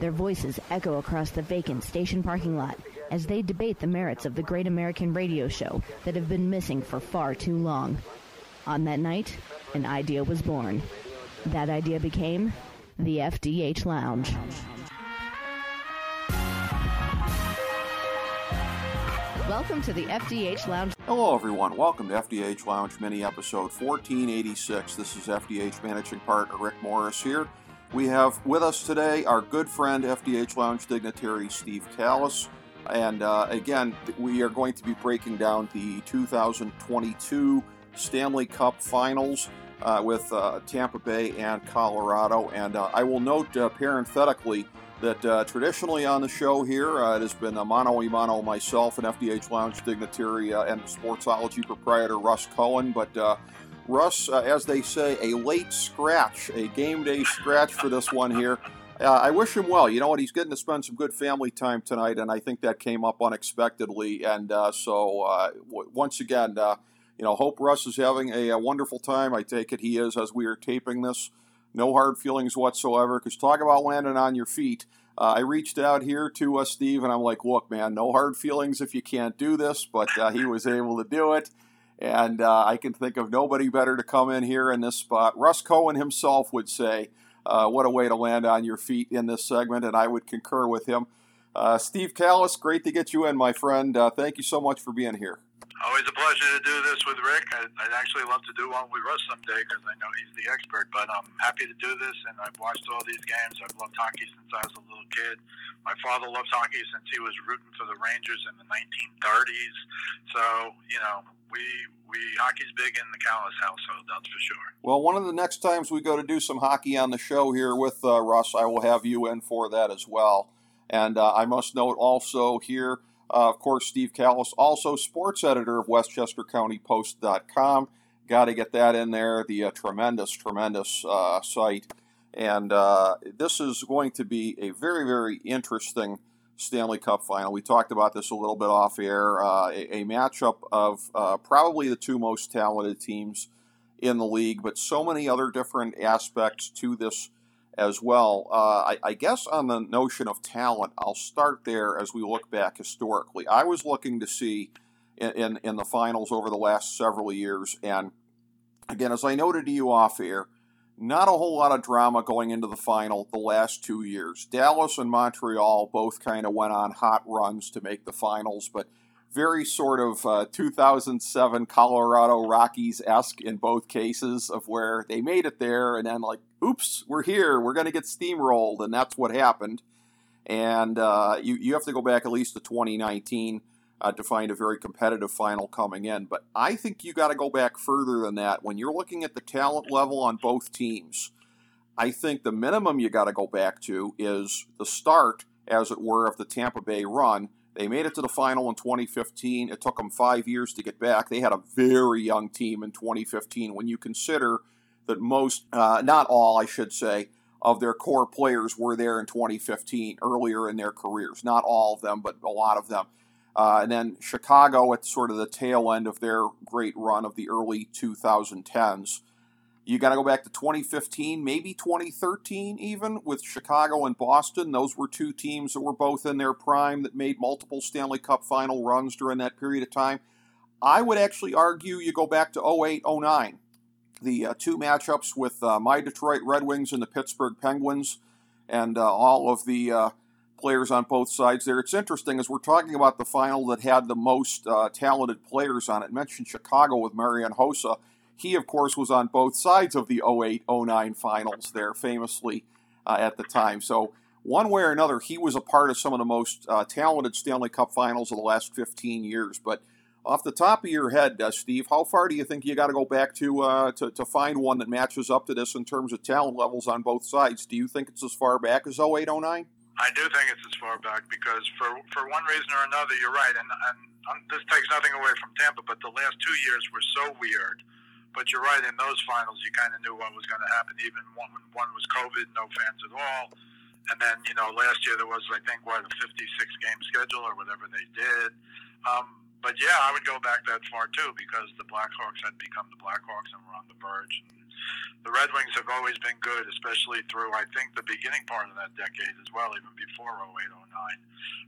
Their voices echo across the vacant station parking lot as they debate the merits of the great American radio show that have been missing for far too long. On that night, an idea was born. That idea became the FDH Lounge. Welcome to the FDH Lounge. Hello, everyone. Welcome to FDH Lounge Mini episode 1486. This is FDH Managing Partner Rick Morris here. We have with us today our good friend, FDH Lounge dignitary Steve Kallas. And uh, again, we are going to be breaking down the 2022 Stanley Cup Finals uh, with uh, Tampa Bay and Colorado. And uh, I will note uh, parenthetically that uh, traditionally on the show here, it has been a mano a mano myself, an FDH Lounge dignitary and Sportsology proprietor Russ Cohen. But Russ, uh, as they say, a late scratch, a game day scratch for this one here. Uh, I wish him well. You know what? He's getting to spend some good family time tonight, and I think that came up unexpectedly. And uh, so, uh, w- once again, uh, you know, hope Russ is having a, a, wonderful time. I take it he is as we are taping this. No hard feelings whatsoever. Because talk about landing on your feet. Uh, I reached out here to Steve, and I'm like, look, man, no hard feelings if you can't do this. But he was able to do it. And uh, I can think of nobody better to come in here in this spot. Russ Cohen himself would say, uh, What a way to land on your feet in this segment, and I would concur with him. Uh, Steve Kallas, great to get you in, my friend. Uh, thank you so much for being here. Always a pleasure to do this with Rick. I'd, I'd actually love to do one with Russ someday because I know he's the expert. But I'm happy to do this, and I've watched all these games. I've loved hockey since I was a little kid. My father loved hockey since he was rooting for the Rangers in the 1930s. So you know, we we hockey's big in the Kallas household. That's for sure. Well, one of the next times we go to do some hockey on the show here with uh, Russ, I will have you in for that as well. And uh, I must note also here, uh, of course, Steve Kallas, also sports editor of WestchesterCountyPost.com. Got to get that in there. The uh, tremendous, tremendous uh, site. And uh, this is going to be a very, very interesting Stanley Cup final. We talked about this a little bit off air. Uh, a, a, matchup of uh, probably the two most talented teams in the league, but so many other different aspects to this as well. Uh, I, I, guess on the notion of talent, I'll start there as we look back historically. I was looking to see in, in, in the finals over the last several years, and again, as I noted to you off air, not a whole lot of drama going into the final the last two years. Dallas and Montreal both kind of went on hot runs to make the finals, but very sort of uh, 2007 Colorado Rockies esque in both cases, of where they made it there and then, like, oops, we're here, we're going to get steamrolled, and that's what happened. And uh, you, you have to go back at least to 2019 uh, to find a very competitive final coming in. But I think you got to go back further than that. When you're looking at the talent level on both teams, I think the minimum you got to go back to is the start, as it were, of the Tampa Bay run. They made it to the final in 2015. It took them five years to get back. They had a very young team in 2015 when you consider that most, uh, not all, I should say, of their core players were there in 2015 earlier in their careers. Not all of them, but a lot of them. Uh, and then Chicago at sort of the tail end of their great run of the early 2010s. You got to go back to 2015, maybe 2013, even with Chicago and Boston. Those were two teams that were both in their prime that made multiple Stanley Cup final runs during that period of time. I would actually argue you go back to 08 09. The uh, two matchups with uh, my Detroit Red Wings and the Pittsburgh Penguins, and uh, all of the uh, players on both sides there. It's interesting as we're talking about the final that had the most uh, talented players on it. mentioned Chicago with Marian Hossa. He, of course, was on both sides of the 08 09 finals there, famously at the time. So, one way or another, he was a part of some of the most talented Stanley Cup finals of the last 15 years. But off the top of your head, uh, Steve, how far do you think you got to go back to, uh, to to find one that matches up to this in terms of talent levels on both sides? Do you think it's as far back as 08 09? I do think it's as far back because for for one reason or another, you're right, and and um, this takes nothing away from Tampa, but the last two years were so weird. But you're right, in those finals, you kind of knew what was going to happen. Even one one was COVID, no fans at all, and then you know last year there was I think what a 56 game schedule or whatever they did. Um, but yeah, I would go back that far too because the Blackhawks had become the Blackhawks and were on the verge. And, the Red Wings have always been good, especially through I think the beginning part of that decade as well, even before 08, 09.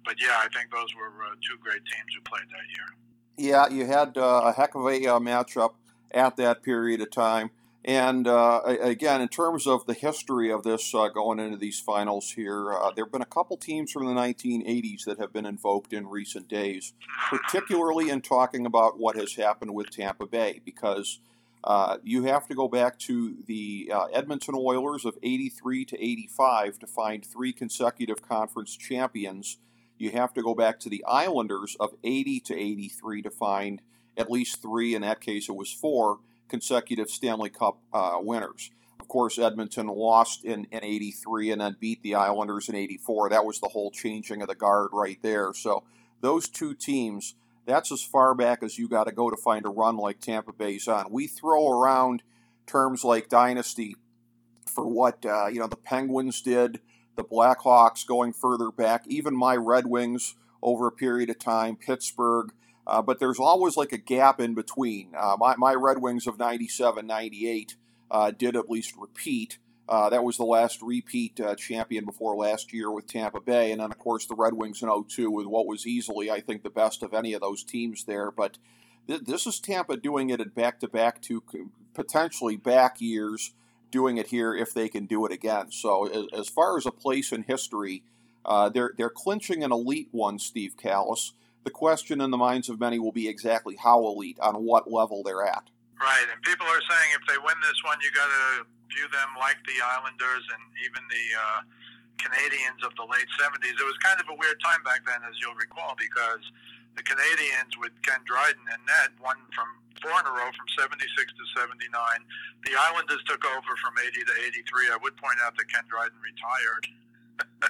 But yeah, I think those were uh, two great teams who played that year. Yeah, you had uh, a heck of a uh, matchup at that period of time. And uh, again, in terms of the history of this uh, going into these finals here, uh, there have been a couple teams from the 1980s that have been invoked in recent days, particularly in talking about what has happened with Tampa Bay, because uh, you have to go back to the uh, Edmonton Oilers of 83 to 85 to find three consecutive conference champions. You have to go back to the Islanders of 80 to 83 to find at least three, in that case, it was four consecutive Stanley Cup uh, winners. Of course, Edmonton lost in, in 83 and then beat the Islanders in 84. That was the whole changing of the guard right there. So, those two teams that's as far back as you got to go to find a run like Tampa Bay's on. We throw around terms like dynasty for what uh, you know the Penguins did, the Blackhawks going further back, even my Red Wings over a period of time, Pittsburgh. Uh, but there's always like a gap in between. Uh, my, my Red Wings of 97, 98 uh, did at least repeat. Uh, that was the last repeat uh, champion before last year with Tampa Bay. And then, of course, the Red Wings in 02 with what was easily, I think, the best of any of those teams there. But th- this is Tampa doing it at back to back to potentially back years, doing it here if they can do it again. So, as, as far as a place in history, uh, they're, they're clinching an elite one, Steve Kallas. The question in the minds of many will be exactly how elite, on what level they're at. Right, and people are saying if they win this one, you got to view them like the Islanders and even the uh, Canadiens of the late 70s. It was kind of a weird time back then, as you'll recall, because the Canadiens with Ken Dryden and Ned won from four in a row from 76 to 79. The Islanders took over from 80 to 83. I would point out that Ken Dryden retired.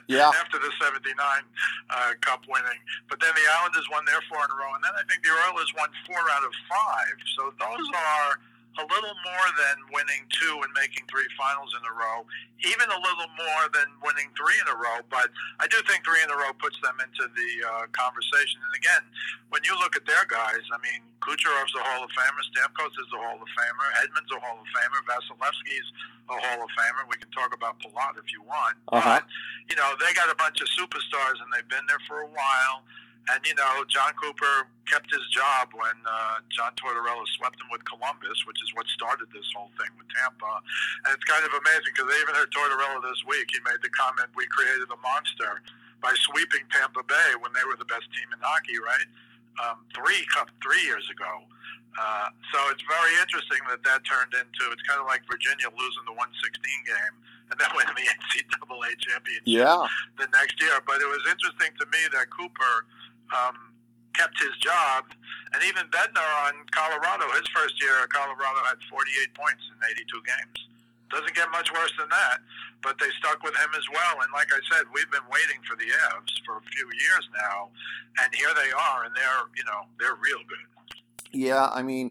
Yeah. after the 79 uh, Cup winning. But then the Islanders won their four in a row. And then I think the Oilers won four out of five. So those are a little more than winning two and making three finals in a row, even a little more than winning three in a row. But I do think three in a row puts them into the uh, conversation. And again, when you look at their guys, I mean, Kucherov's a Hall of Famer, Stamkos is a Hall of Famer, Hedman's a Hall of Famer, Vasilevskiy's a Hall of Famer. We can talk about Palat if you want. Uh-huh. But, you know, they got a bunch of superstars and they've been there for a while. And you know, Jon Cooper kept his job when uh, John Tortorella swept him with Columbus, which is what started this whole thing with Tampa. And it's kind of amazing because I even heard Tortorella this week. He made the comment, "We created a monster by sweeping Tampa Bay when they were the best team in hockey." Right? Um, three cup three years ago. Uh, so it's very interesting that that turned into it's kind of like Virginia losing the 116 game and then winning the NCAA championship yeah. the next year. But it was interesting to me that Cooper um, kept his job. And even Bednar on Colorado, his first year at Colorado had 48 points in 82 games. Doesn't get much worse than that, but they stuck with him as well. And like I said, we've been waiting for the Avs for a few years now, and here they are, and they're you know they're real good. Yeah, I mean,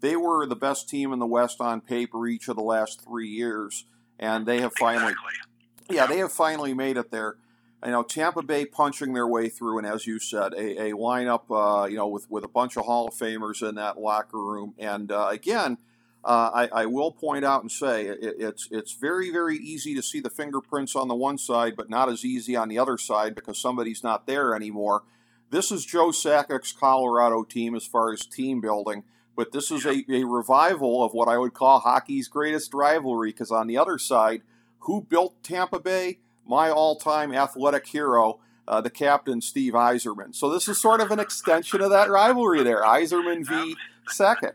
they were the best team in the West on paper each of the last three years, and they have finally, exactly. yeah, they have finally made it there you know, Tampa Bay punching their way through, and as you said, a, a lineup, uh, you know, with, with a bunch of Hall of Famers in that locker room. And uh, again, uh, I, I, will point out and say it, it's it's very very easy to see the fingerprints on the one side, but not as easy on the other side because somebody's not there anymore. This is Joe Sakic's Colorado team as far as team building, but this is a, a revival of what I would call hockey's greatest rivalry. Because on the other side, who built Tampa Bay? My all time athletic hero, uh, the captain, Steve Yzerman. So this is sort of an extension of that rivalry there Eiserman v. Sakic.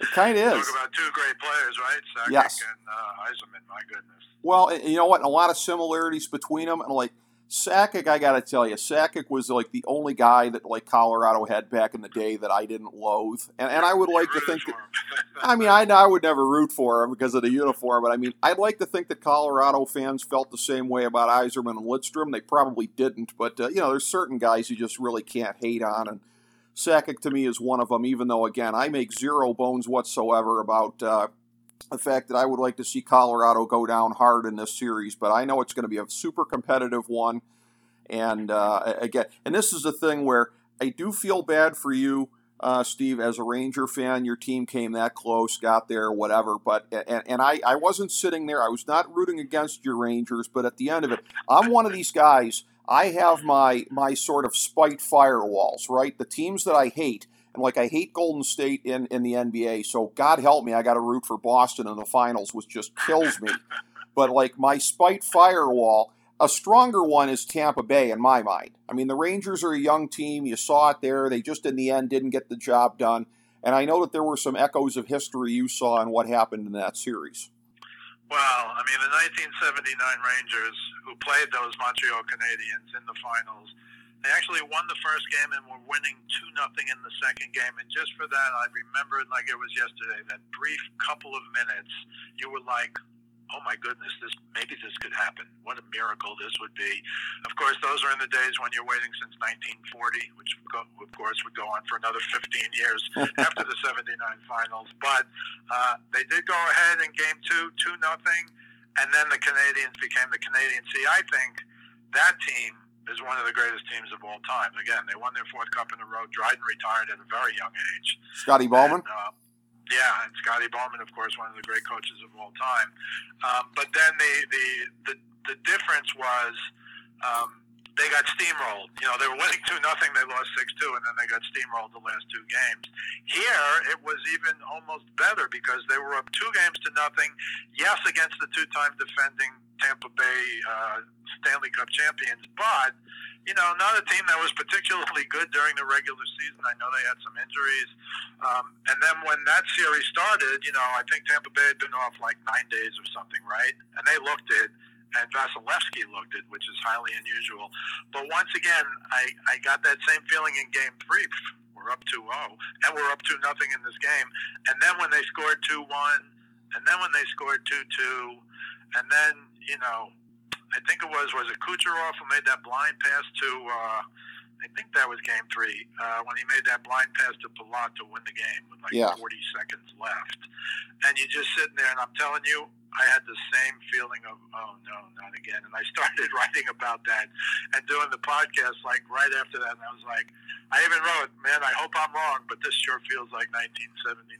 It kind of is. Talk about two great players, right? Sakic yes. and uh, Yzerman, my goodness. Well, you know what? A lot of similarities between them. And like Sakic, I got to tell you, Sakic was like the only guy that like Colorado had back in the day that I didn't loathe, and and I would like to think. That, I mean, I I would never root for him because of the uniform, but I mean, I'd like to think that Colorado fans felt the same way about Yzerman and Lidstrom. They probably didn't, but uh, you know, there's certain guys you just really can't hate on, and Sakic to me is one of them. Even though, again, I make zero bones whatsoever about. Uh, the fact that I would like to see Colorado go down hard in this series, but I know it's going to be a super competitive one. And uh, again, and this is the thing where I do feel bad for you, uh, Steve, as a Ranger fan. Your team came that close, got there, whatever. But and, and I, I wasn't sitting there. I was not rooting against your Rangers. But at the end of it, I'm one of these guys. I have my my sort of spite firewalls, right? The teams that I hate and like I hate Golden State in, in the NBA, so God help me, I got to root for Boston in the finals, which just kills me. but like my spite firewall, a stronger one is Tampa Bay in my mind. I mean, the Rangers are a young team. You saw it there. They just in the end didn't get the job done. And I know that there were some echoes of history you saw in what happened in that series. Well, I mean, the 1979 Rangers, who played those Montreal Canadiens in the finals, they actually won the first game and were winning 2 nothing in the second game. And just for that, I remember it like it was yesterday. That brief couple of minutes, you were like, oh my goodness, this maybe this could happen. What a miracle this would be. Of course, those are in the days when you're waiting since 1940, which of course would go on for another 15 years after the 79 finals. But uh, they did go ahead in game two, two nothing, and then the Canadiens became the Canadiens. See, I think that team is one of the greatest teams of all time. Again, they won their fourth cup in a row. Dryden retired at a very young age. Scotty Bowman. And, uh, yeah, and Scotty Bowman, of course, one of the great coaches of all time. Um, but then the the the, the difference was. Um, they got steamrolled. You know, they were winning two nothing. They lost six two, and then they got steamrolled the last two games. Here, it was even almost better because they were up two games to nothing. Yes, against the two-time defending Tampa Bay uh, Stanley Cup champions, but you know, not a team that was particularly good during the regular season. I know they had some injuries, um, and then when that series started, you know, I think Tampa Bay had been off like nine days or something, right? And they looked it and Vasilevskiy looked it, which is highly unusual. But once again, I, I got that same feeling in game three. We're up 2 0, and we're up 2 nothing in this game. And then when they scored 2 1, and then when they scored 2 2, and then, you know, I think it was, was it Kucherov who made that blind pass to, uh, I think that was game three, uh, when he made that blind pass to Palat to win the game with like yeah. 40 seconds left. And you're just sitting there, and I'm telling you, I had the same feeling of, oh no, not again. And I started writing about that and doing the podcast like right after that. And I was like, I even wrote, man, I hope I'm wrong, but this sure feels like 1979.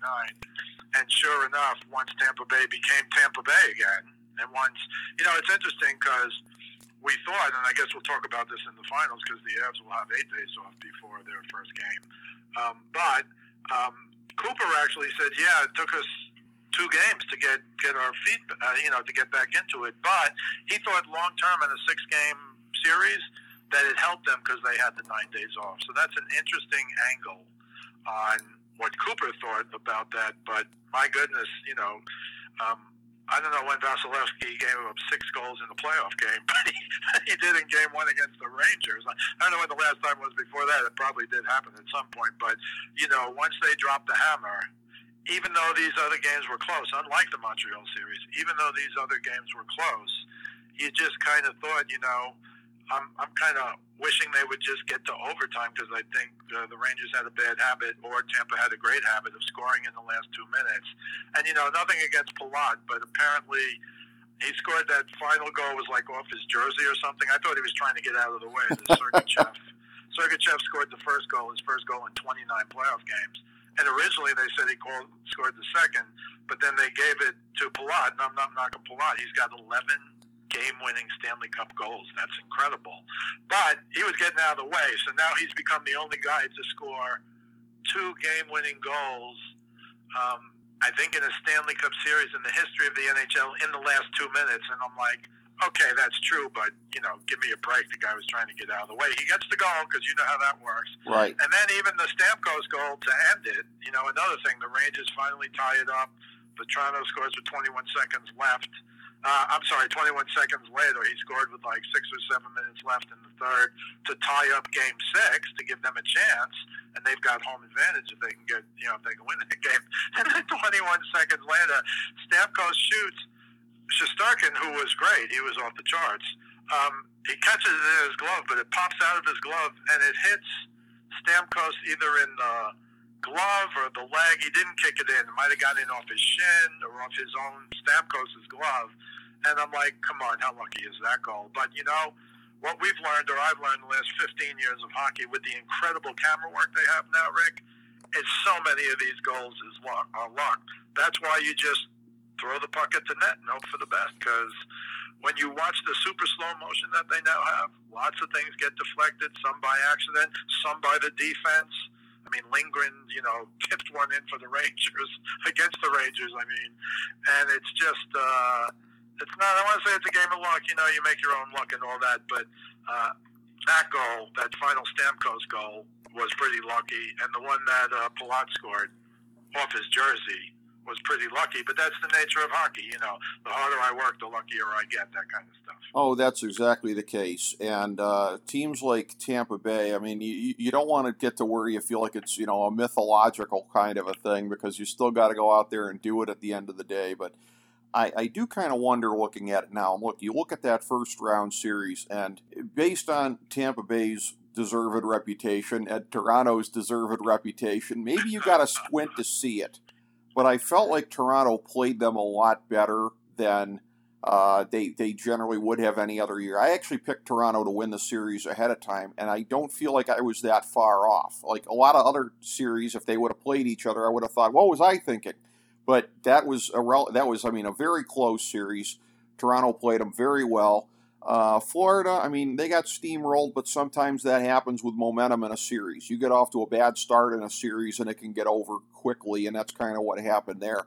And sure enough, once Tampa Bay became Tampa Bay again, and once, you know, it's interesting because we thought, and I guess we'll talk about this in the finals because the Avs will have eight days off before their first game. Um, but um, Cooper actually said, yeah, it took us two games to get get our feet, uh, you know, to get back into it. But he thought long term in a six game series that it helped them because they had the nine days off. So that's an interesting angle on what Cooper thought about that. But my goodness, you know. Um, I don't know when Vasilevskiy gave up six goals in the playoff game, but he, he did in game one against the Rangers. I don't know when the last time was before that. It probably did happen at some point. But, you know, once they dropped the hammer, even though these other games were close, unlike the Montreal series, even though these other games were close, you just kind of thought, you know, I'm, I'm kind of wishing they would just get to overtime because I think uh, the Rangers had a bad habit, or Tampa had a great habit of scoring in the last two minutes. And you know, nothing against Palat, but apparently he scored that final goal was like off his jersey or something. I thought he was trying to get out of the way. Sergachev, Sergachev scored the first goal, his first goal in 29 playoff games. And originally they said he called, scored the second, but then they gave it to Palat, and I'm not knocking Palat. He's got 11 game-winning Stanley Cup goals. That's incredible. But he was getting out of the way, so now he's become the only guy to score two game-winning goals. Um, I think in a Stanley Cup series in the history of the NHL in the last two minutes, and I'm like, okay, that's true, but you know, give me a break. The guy was trying to get out of the way. He gets the goal because you know how that works, right? And then even the Stamkos goal to end it. You know, another thing, the Rangers finally tie it up. The Toronto scores with 21 seconds left uh, I'm sorry, 21 seconds later, he scored with like six or seven minutes left in the third to tie up Game Six to give them a chance, and they've got home advantage if they can get, you know, if they can win the game. And then 21 seconds later, Stamkos shoots Shesterkin, who was great. He was off the charts. Um, he catches it in his glove, but it pops out of his glove and it hits Stamkos either in the glove or the leg. He didn't kick it in. It might have gotten in off his shin or off his own Stamkos's glove. And I'm like, come on, how lucky is that goal? But you know, what we've learned, or I've learned the last 15 years of hockey, with the incredible camera work they have now, Rick, is so many of these goals is luck, are luck. That's why you just throw the puck at the net and hope for the best. Because when you watch the super slow motion that they now have, lots of things get deflected, some by accident, some by the defense. I mean, Lindgren, you know, tipped one in for the Rangers against the Rangers. I mean, and it's just, uh, it's not. I want to say it's a game of luck. You know, you make your own luck and all that. But uh, that goal, that final Stamkos goal, was pretty lucky, and the one that uh, Palat scored off his jersey was pretty lucky. But that's the nature of hockey. You know, the harder I work, the luckier I get. That kind of stuff. Oh, that's exactly the case. And uh, teams like Tampa Bay, I mean, you, you don't want to get to where you feel like it's, you know, a mythological kind of a thing because you still got to go out there and do it at the end of the day. But I, I do kind of wonder looking at it now. Look, you look at that first round series, and based on Tampa Bay's deserved reputation and Toronto's deserved reputation, maybe you got to squint to see it. But I felt like Toronto played them a lot better than uh, they they generally would have any other year. I actually picked Toronto to win the series ahead of time, and I don't feel like I was that far off. Like a lot of other series, if they would have played each other, I would have thought, what was I thinking? But that was a rel- that was I mean a very close series. Toronto played them very well. Uh, Florida, I mean, they got steamrolled, but sometimes that happens with momentum in a series. You get off to a bad start in a series and it can get over quickly, and that's kind of what happened there.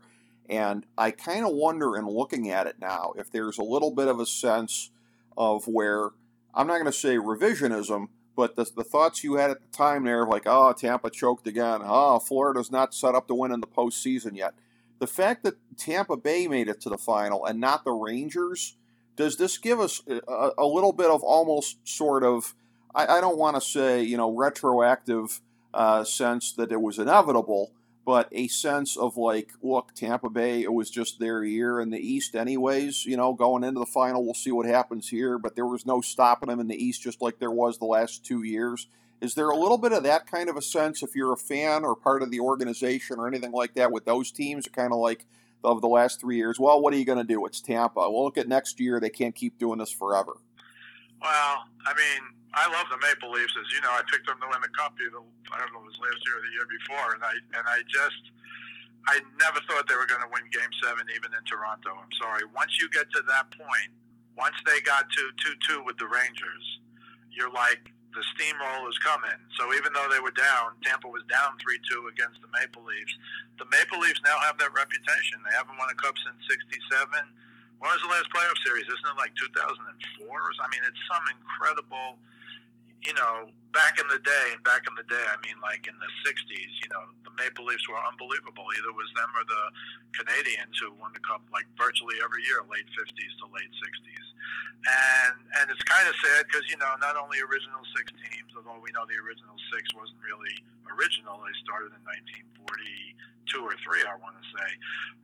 And I kind of wonder in looking at it now if there's a little bit of a sense of where, I'm not going to say revisionism, but the, the thoughts you had at the time there, like, oh, Tampa choked again. Oh, Florida's not set up to win in the postseason yet the fact that Tampa Bay made it to the final and not the Rangers, does this give us a, a little bit of almost sort of, I, I don't want to say, you know, retroactive uh, sense that it was inevitable, but a sense of like, look, Tampa Bay, it was just their year in the East, anyways. You know, going into the final, we'll see what happens here, but there was no stopping them in the East, just like there was the last two years. Is there a little bit of that kind of a sense if you're a fan or part of the organization or anything like that with those teams? Kind of like of the last three years. Well, what are you going to do? It's Tampa. Well, look at next year. They can't keep doing this forever. Well, I mean, I love the Maple Leafs. As you know, I picked them to win the cup. I don't know, it was last year or the year before, and I and I just. I never thought they were going to win Game Seven, even in Toronto. I'm sorry. Once you get to that point, once they got to two-two with the Rangers, you're like, the steamroll is coming. So even though they were down, Tampa was down 3 2 against the Maple Leafs. The Maple Leafs now have that reputation. They haven't won a cup since 67. When was the last playoff series? Isn't it like 2004? I mean, it's some incredible you know, back in the day, and back in the day, I mean, like in the '60s, you know, the Maple Leafs were unbelievable. Either it was them or the Canadiens who won the cup like virtually every year, late '50s to late '60s. And and it's kind of sad because you know, not only original six teams, although we know the original six wasn't really original. They started in 1942 or three, I want to say.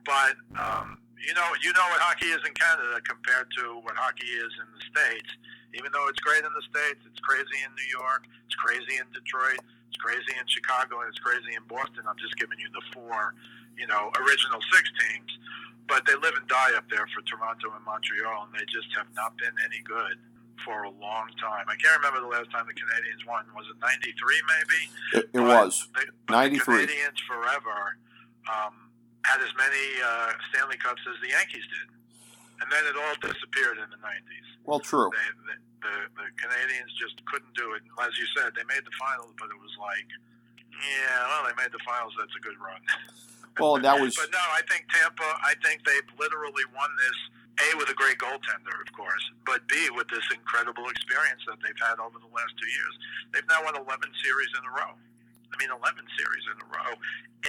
But um, you know, you know what hockey is in Canada compared to what hockey is in the states even though it's great in the States, it's crazy in New York, it's crazy in Detroit, it's crazy in Chicago, and it's crazy in Boston. I'm just giving you the four, you know, original six teams. But they live and die up there for Toronto and Montreal, and they just have not been any good for a long time. I can't remember the last time the Canadiens won. Was it '93 maybe? It, it was '93. The Canadiens forever um, had as many uh, Stanley Cups as the Yankees did and then it all disappeared in the 90s. Well, true. They, the, the, the Canadiens just couldn't do it. And as you said, they made the finals, but it was like, yeah, well, they made the finals. That's a good run. Well, that was. but no, I think Tampa. I think they've literally won this. A with a great goaltender, of course, but B with this incredible experience that they've had over the last two years. They've now won 11 series in a row. I mean, 11 series in a row.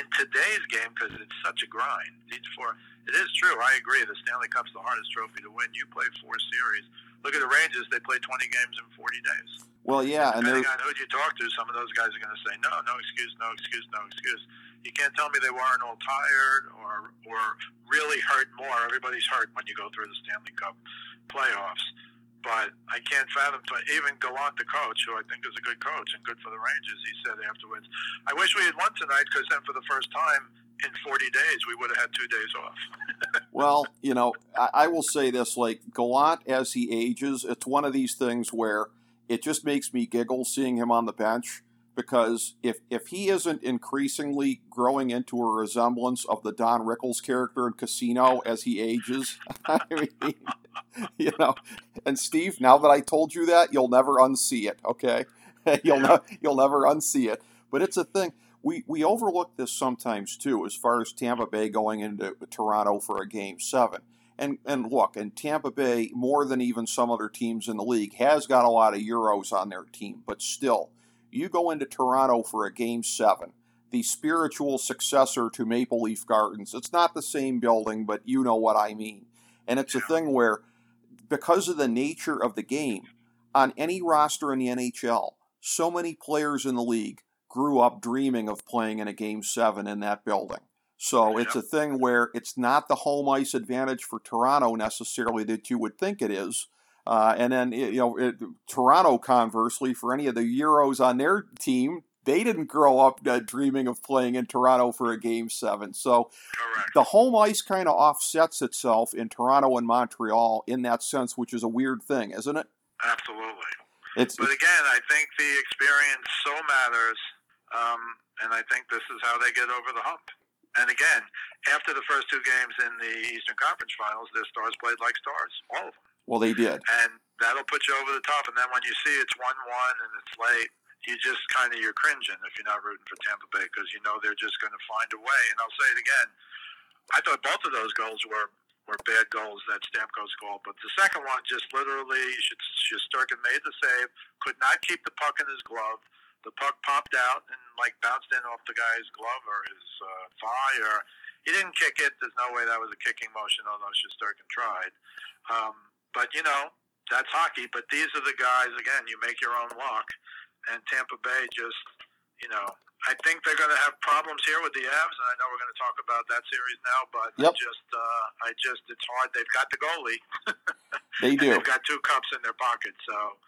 In today's game, because it's such a grind, four, it is true. I agree. The Stanley Cup's the hardest trophy to win. You play four series. Look at the Rangers; they play 20 games in 40 days. Well, yeah, and depending on who you talk to, some of those guys are going to say, "No, no excuse, no excuse, no excuse." You can't tell me they weren't all tired or or really hurt more. Everybody's hurt when you go through the Stanley Cup playoffs. But I can't fathom. To, Even Gallant, the coach, who I think is a good coach and good for the Rangers, he said afterwards, "I wish we had won tonight because then for the first time in 40 days we would have had two days off." well, you know, I, I will say this: like Gallant, as he ages, it's one of these things where it just makes me giggle seeing him on the bench because if if he isn't increasingly growing into a resemblance of the Don Rickles character in Casino as he ages, I mean, you know, and Steve, now that I told you that, you'll never unsee it. Okay, you'll ne- you'll never unsee it. But it's a thing. We we overlook this sometimes too, as far as Tampa Bay going into Toronto for a game seven. And and look, and Tampa Bay more than even some other teams in the league has got a lot of euros on their team, but still you go into Toronto for a game seven, the spiritual successor to Maple Leaf Gardens. It's not the same building, but you know what I mean. And it's a thing where, because of the nature of the game, on any roster in the NHL, so many players in the league grew up dreaming of playing in a game seven in that building. So it's a thing where it's not the home ice advantage for Toronto necessarily that you would think it is. Uh, and then you know it, Toronto, conversely, for any of the Euros on their team, they didn't grow up uh, dreaming of playing in Toronto for a game seven. So Correct. the home ice kind of offsets itself in Toronto and Montreal in that sense, which is a weird thing, isn't it? Absolutely. It's, but again, I think the experience so matters, um, and I think this is how they get over the hump. And again, after the first two games in the Eastern Conference Finals, their stars played like stars, all of them. Well, they did. And that'll put you over the top. And then when you see it's 1 1 and it's late, you just kind of, you're cringing if you're not rooting for Tampa Bay because you know they're just going to find a way. And I'll say it again. I thought both of those goals were were bad goals that Stamkos goal, but the second one just literally, Shesterkin made the save, could not keep the puck in his glove. The puck popped out and like bounced in off the guy's glove or his uh, thigh, or he didn't kick it. There's no way that was a kicking motion, although Shesterkin tried. Um, but you know, that's hockey. But these are the guys. Again, you make your own luck, and Tampa Bay just, you know, I think they're going to have problems here with the Avs, and I know we're going to talk about that series now. But yep. I just, uh, I just, it's hard. They've got the goalie. they do. they've got two cups in their pocket, so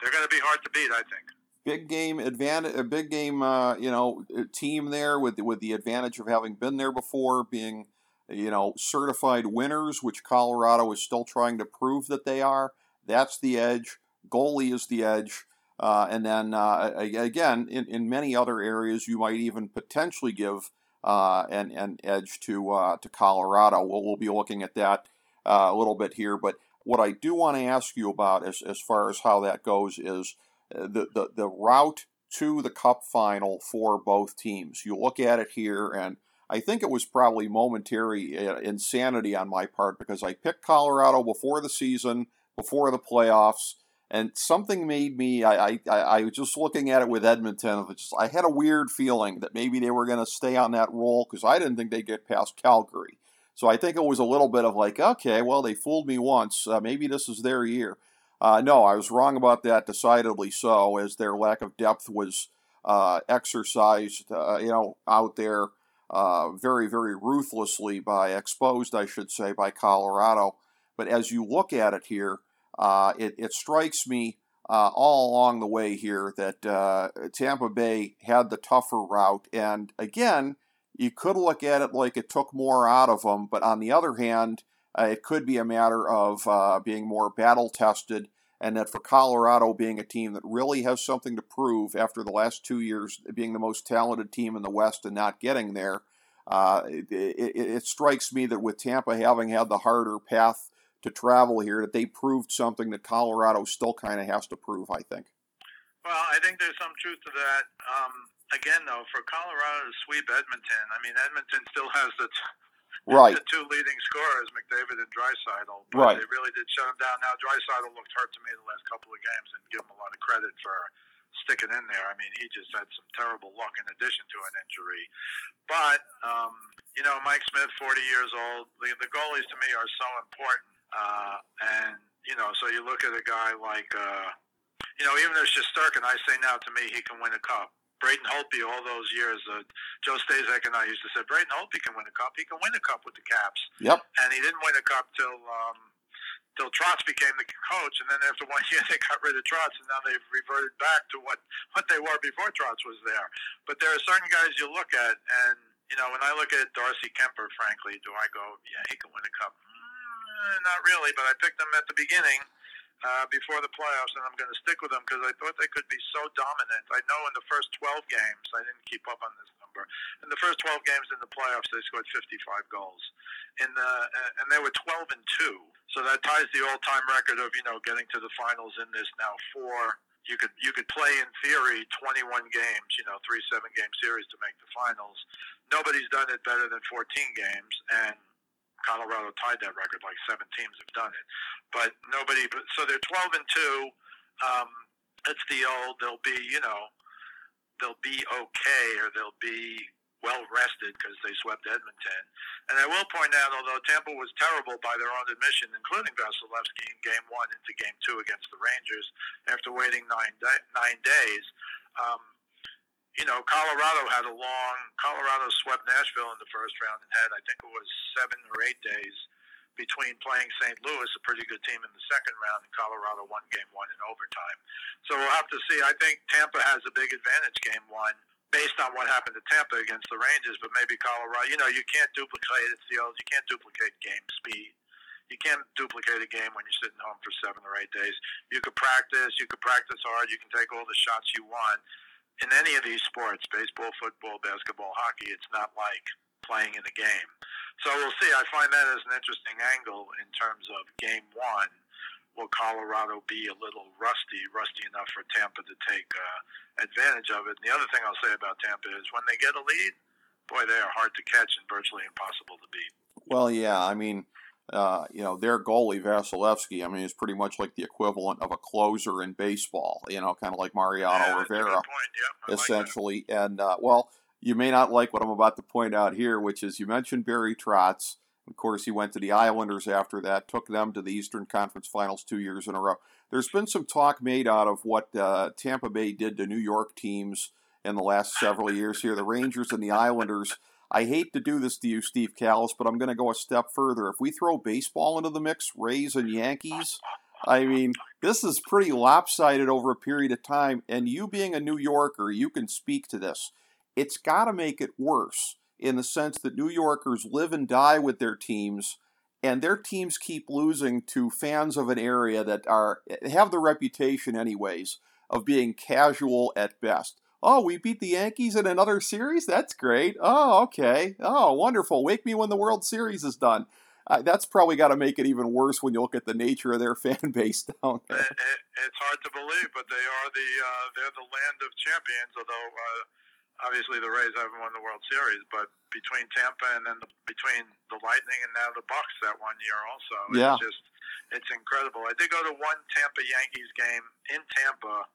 they're going to be hard to beat. I think. Big game advantage, a big game, uh, you know, team there with with the advantage of having been there before, being you know, certified winners, which Colorado is still trying to prove that they are. That's the edge. Goalie is the edge. Uh, and then uh, again, in, in many other areas, you might even potentially give uh, an, an edge to uh, to Colorado. We'll, we'll be looking at that uh, a little bit here. But what I do want to ask you about, as, as far as how that goes, is uh, the, the, the route to the Cup final for both teams. You look at it here, and I think it was probably momentary uh, insanity on my part because I picked Colorado before the season, before the playoffs, and something made me. I I, I was just looking at it with Edmonton. Just, I had a weird feeling that maybe they were going to stay on that roll because I didn't think they'd get past Calgary. So I think it was a little bit of like, okay, well they fooled me once. Uh, maybe this is their year. Uh, no, I was wrong about that, decidedly so, as their lack of depth was uh, exercised, uh, you know, out there uh, very, very ruthlessly by, exposed, I should say, by Colorado. But as you look at it here, uh, it, it, strikes me all along the way here that Tampa Bay had the tougher route. And again, you could look at it like it took more out of them, but on the other hand, uh, it could be a matter of uh, being more battle tested and that for Colorado being a team that really has something to prove after the last two years being the most talented team in the West and not getting there, uh, it, it, it, strikes me that with Tampa having had the harder path to travel here, that they proved something that Colorado still kind of has to prove. I think. Well, I think there's some truth to that. Um, again, though, for Colorado to sweep Edmonton, I mean, Edmonton still has the Right. The two leading scorers, McDavid and. But right. They really did shut him down. Now Draisaitl looked hurt to me the last couple of games, and give him a lot of credit for sticking in there. I mean, he just had some terrible luck in addition to an injury. But um, you know, Mike Smith, 40 years old. The, the goalies to me are so important. Uh, and you know, so you look at a guy like, uh, you know, even though Shesterkin, I say now to me, he can win a cup. Braden Holtby, all those years, uh, Joe Stazek and I used to say, Braden Holtby can win a cup. He can win a cup with the Caps. Yep. And he didn't win a cup till um, till Trotz became the coach, and then after one year they got rid of Trotz, and now they've reverted back to what what they were before Trotz was there. But there are certain guys you look at, and you know, when I look at Darcy Kuemper, frankly, do I go, yeah, he can win a cup? Mm, not really, but I picked him at the beginning uh, before the playoffs, and I'm going to stick with them because I thought they could be so dominant. I know in the first 12 games, I didn't keep up on this number. In the first 12 games in the playoffs, they scored 55 goals. In the uh, and they were 12 and two, so that ties the all-time record of you know getting to the finals in this now four. You could you could play in theory 21 games, you know, three seven game series to make the finals. Nobody's done it better than 14 games, and Colorado tied that record. Like seven teams have done it, but nobody. But so they're 12 and two. Um, it's the old. They'll be, you know, they'll be okay, or they'll be well rested because they swept Edmonton. And I will point out, although Tampa was terrible by their own admission, including Vasilevskiy in Game One into Game Two against the Rangers, after waiting nine nine days. Um, you know, Colorado had a long. Colorado swept Nashville in the first round and had, I think it was seven or eight days between playing St. Louis, a pretty good team, in the second round, and Colorado won Game One in overtime. So we'll have to see. I think Tampa has a big advantage Game One based on what happened to Tampa against the Rangers, but maybe Colorado. You know, you can't duplicate it's the old. You can't duplicate game speed. You can't duplicate a game when you're sitting home for seven or eight days. You could practice. You could practice hard. You can take all the shots you want in any of these sports, baseball, football, basketball, hockey, it's not like playing in a game. So we'll see. I find that as an interesting angle in terms of game one. Will Colorado be a little rusty, rusty enough for Tampa to take uh, advantage of it? And the other thing I'll say about Tampa is when they get a lead, boy, they are hard to catch and virtually impossible to beat. Well, yeah, I mean, uh, you know, their goalie Vasilevskiy, I mean, is pretty much like the equivalent of a closer in baseball. You know, kind of like Mariano yeah, Rivera, yep, essentially. Like and uh, well, you may not like what I'm about to point out here, which is you mentioned Barry Trotz. Of course, he went to the Islanders after that, took them to the Eastern Conference Finals two years in a row. There's been some talk made out of what uh, Tampa Bay did to New York teams in the last several years here. The Rangers and the Islanders I hate to do this to you, Steve Kallas, but I'm going to go a step further. If we throw baseball into the mix, Rays and Yankees, I mean, this is pretty lopsided over a period of time. And you being a New Yorker, you can speak to this. It's got to make it worse in the sense that New Yorkers live and die with their teams, and their teams keep losing to fans of an area that are have the reputation, anyways, of being casual at best. Oh, we beat the Yankees in another series? That's great. Oh, okay. Oh, wonderful. Wake me when the World Series is done. Uh, that's probably got to make it even worse when you look at the nature of their fan base down there. It, it, it's hard to believe, but they are the uh, they're the land of champions. Although uh, obviously the Rays haven't won the World Series, but between Tampa and then the, between the Lightning and now the Bucs that one year also, yeah. it's just it's incredible. I did go to one Tampa Yankees game in Tampa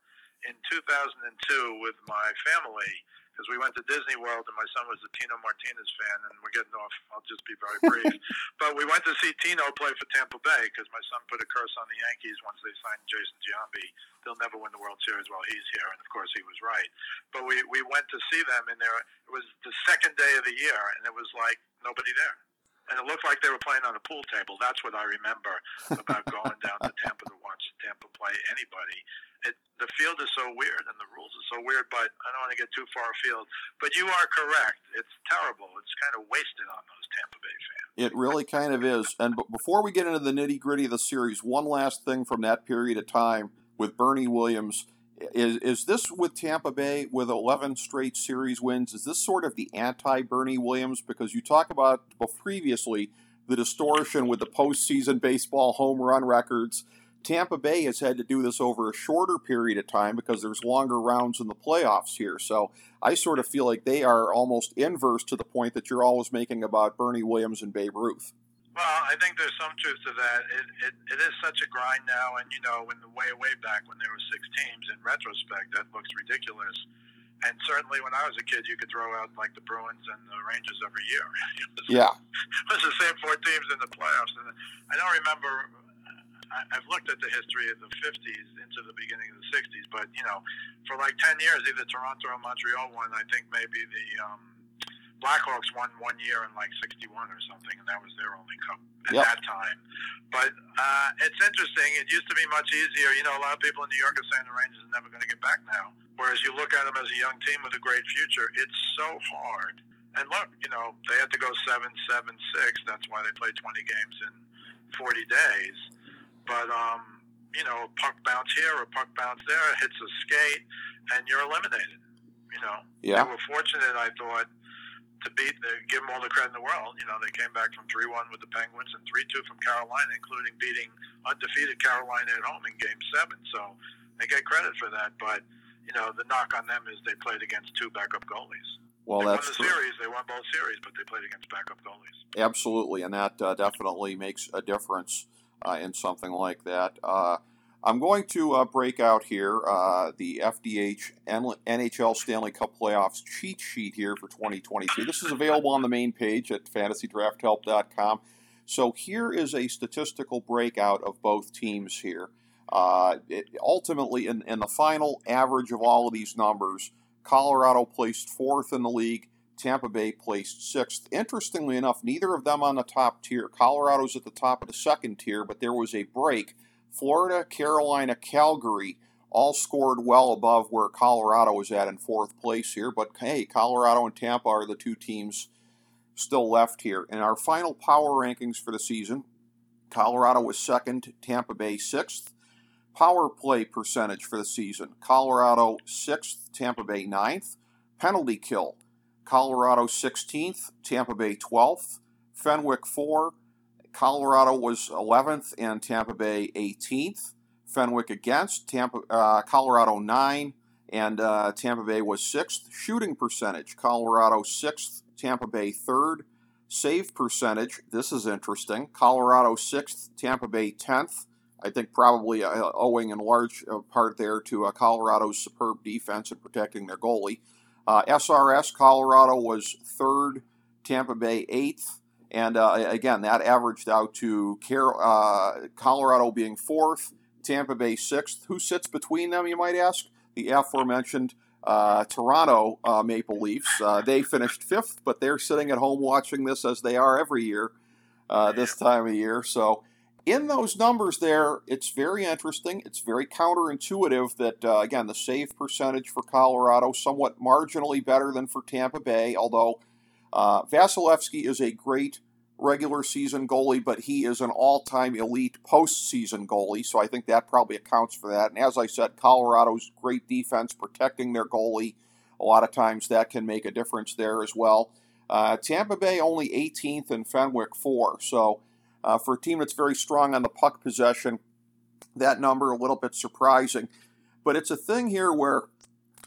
in 2002 with my family because we went to Disney World and my son was a Tino Martinez fan, and we're getting off. I'll just be very brief. but we went to see Tino play for Tampa Bay because my son put a curse on the Yankees once they signed Jason Giambi. They'll never win the World Series while he's here, and of course he was right. But we we went to see them, and there it was the second day of the year, and it was like nobody there and it looked like they were playing on a pool table. That's what I remember about going down to Tampa to watch Tampa play anybody it, the field is so weird and the rules are so weird, but I don't want to get too far afield. But you are correct. It's terrible. It's kind of wasted on those Tampa Bay fans. It really kind of is. And before we get into the nitty gritty of the series, one last thing from that period of time with Bernie Williams. Is, is this with Tampa Bay with 11 straight series wins? Is this sort of the anti Bernie Williams? Because you talk about previously the distortion with the postseason baseball home run records Tampa Bay has had to do this over a shorter period of time because there's longer rounds in the playoffs here. So I sort of feel like they are almost inverse to the point that you're always making about Bernie Williams and Babe Ruth. Well, I think there's some truth to that. It, it, it is such a grind now, and you know, in the way way back when there were six teams, in retrospect, that looks ridiculous. And certainly, when I was a kid, you could throw out like the Bruins and the Rangers every year. yeah, it was the same four teams in the playoffs, and I don't remember. I, I've looked at the history of the '50s into the beginning of the '60s, but you know, for like ten years, either Toronto or Montreal won. I think maybe the um, Blackhawks won one year in like '61 or something, and that was their only cup at Yep. that time. But uh, it's interesting. It used to be much easier. You know, a lot of people in New York are saying the Rangers are never going to get back now. Whereas you look at them as a young team with a great future, it's so hard. And look, you know, they had to go seven, seven, six. That's why they played 20 games in 40 days. But um, you know, a puck bounce here, a puck bounce there, hits a skate, and you're eliminated. You know, yeah, they were fortunate, I thought, to beat, the, give them all the credit in the world. You know, they came back from 3 1 with the Penguins and 3 2 from Carolina, including beating undefeated Carolina at home in game seven. So they get credit for that. But, you know, the knock on them is they played against two backup goalies. well, they that's won the series, they won both series, but they played against backup goalies. Absolutely, and that uh, definitely makes a difference uh, in something like that. Uh, I'm going to uh, break out here uh, the FDH NHL Stanley Cup Playoffs cheat sheet here for 2022. This is available on the main page at fantasydrafthelp.com. So here is a statistical breakout of both teams here. Uh, it, ultimately, in, in the final average of all of these numbers, Colorado placed fourth in the league. Tampa Bay placed sixth. Interestingly enough, neither of them on the top tier. Colorado's at the top of the second tier, but there was a break. Florida, Carolina, Calgary all scored well above where Colorado was at in fourth place here. But hey, Colorado and Tampa are the two teams still left here. In our final power rankings for the season, Colorado was second, Tampa Bay sixth. Power play percentage for the season Colorado sixth, Tampa Bay ninth. Penalty kill Colorado 16th, Tampa Bay 12th. Fenwick for, Colorado was 11th, and Tampa Bay 18th. Fenwick against, Tampa, uh, Colorado 9, and uh, Tampa Bay was 6th. Shooting percentage, Colorado 6th, Tampa Bay 3rd. Save percentage, this is interesting. Colorado 6th, Tampa Bay 10th. I think probably uh, owing in large uh, part there to uh, Colorado's superb defense and protecting their goalie. Uh, SRS, Colorado was third, Tampa Bay eighth. And uh, again, that averaged out to Car- uh, Colorado being fourth, Tampa Bay sixth. Who sits between them, you might ask? The aforementioned uh, Toronto uh, Maple Leafs. Uh, they finished fifth, but they're sitting at home watching this as they are every year this time of year. So, in those numbers there, it's very interesting. It's very counterintuitive that, uh, again, the save percentage for Colorado somewhat marginally better than for Tampa Bay, although uh, Vasilevskiy is a great regular season goalie, but he is an all time elite postseason goalie, so I think that probably accounts for that. And as I said, Colorado's great defense protecting their goalie. A lot of times that can make a difference there as well. Uh, Tampa Bay only 18th and Fenwick for. So uh, for a team that's very strong on the puck possession, that number a little bit surprising. But it's a thing here where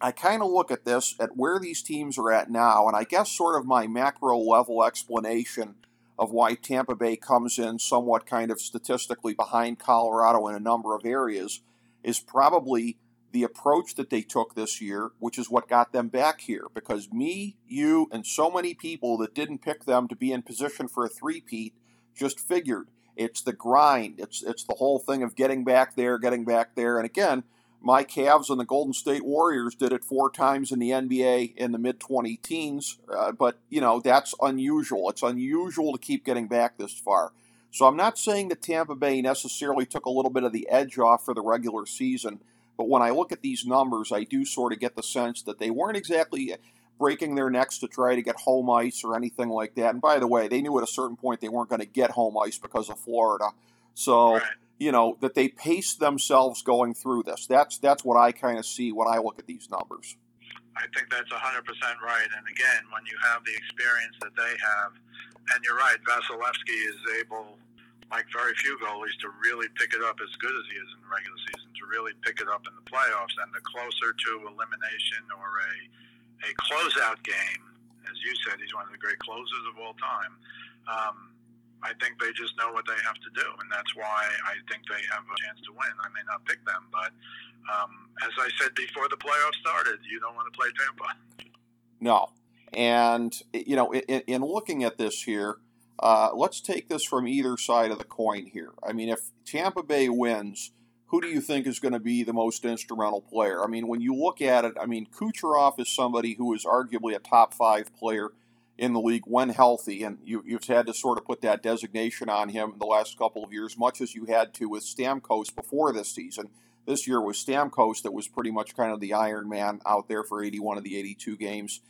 I kind of look at this, at where these teams are at now, and I guess sort of my macro level explanation of why Tampa Bay comes in somewhat kind of statistically behind Colorado in a number of areas is probably the approach that they took this year, which is what got them back here. Because me, you, and so many people that didn't pick them to be in position for a three-peat just figured it's the grind. It's it's the whole thing of getting back there, getting back there. And again, my Cavs and the Golden State Warriors did it four times in the NBA in the mid 20 teens, uh, but you know that's unusual. It's unusual to keep getting back this far. So I'm not saying that Tampa Bay necessarily took a little bit of the edge off for the regular season, but when I look at these numbers, I do sort of get the sense that they weren't exactly breaking their necks to try to get home ice or anything like that. And by the way, they knew at a certain point they weren't going to get home ice because of Florida. So Right. you know that they paced themselves going through this. That's that's what I kind of see when I look at these numbers. I think that's 100% right. And again, when you have the experience that they have, and you're right, Vasilevskiy is able, like very few goalies, to really pick it up as good as he is in the regular season, to really pick it up in the playoffs. And the closer to elimination or a, a closeout game, as you said, he's one of the great closers of all time. Um, I think they just know what they have to do, and that's why I think they have a chance to win. I may not pick them, but um, as I said before the playoffs started, you don't want to play Tampa. No, and you know, in, in looking at this here, uh, let's take this from either side of the coin here. I mean, if Tampa Bay wins, who do you think is going to be the most instrumental player? I mean, when you look at it, I mean, Kucherov is somebody who is arguably a top five player in the league when healthy, and you, have had to sort of put that designation on him in the last couple of years, much as you had to with Stamkos before this season. This year was Stamkos that was pretty much kind of the Iron Man out there for 81 of the 82 games.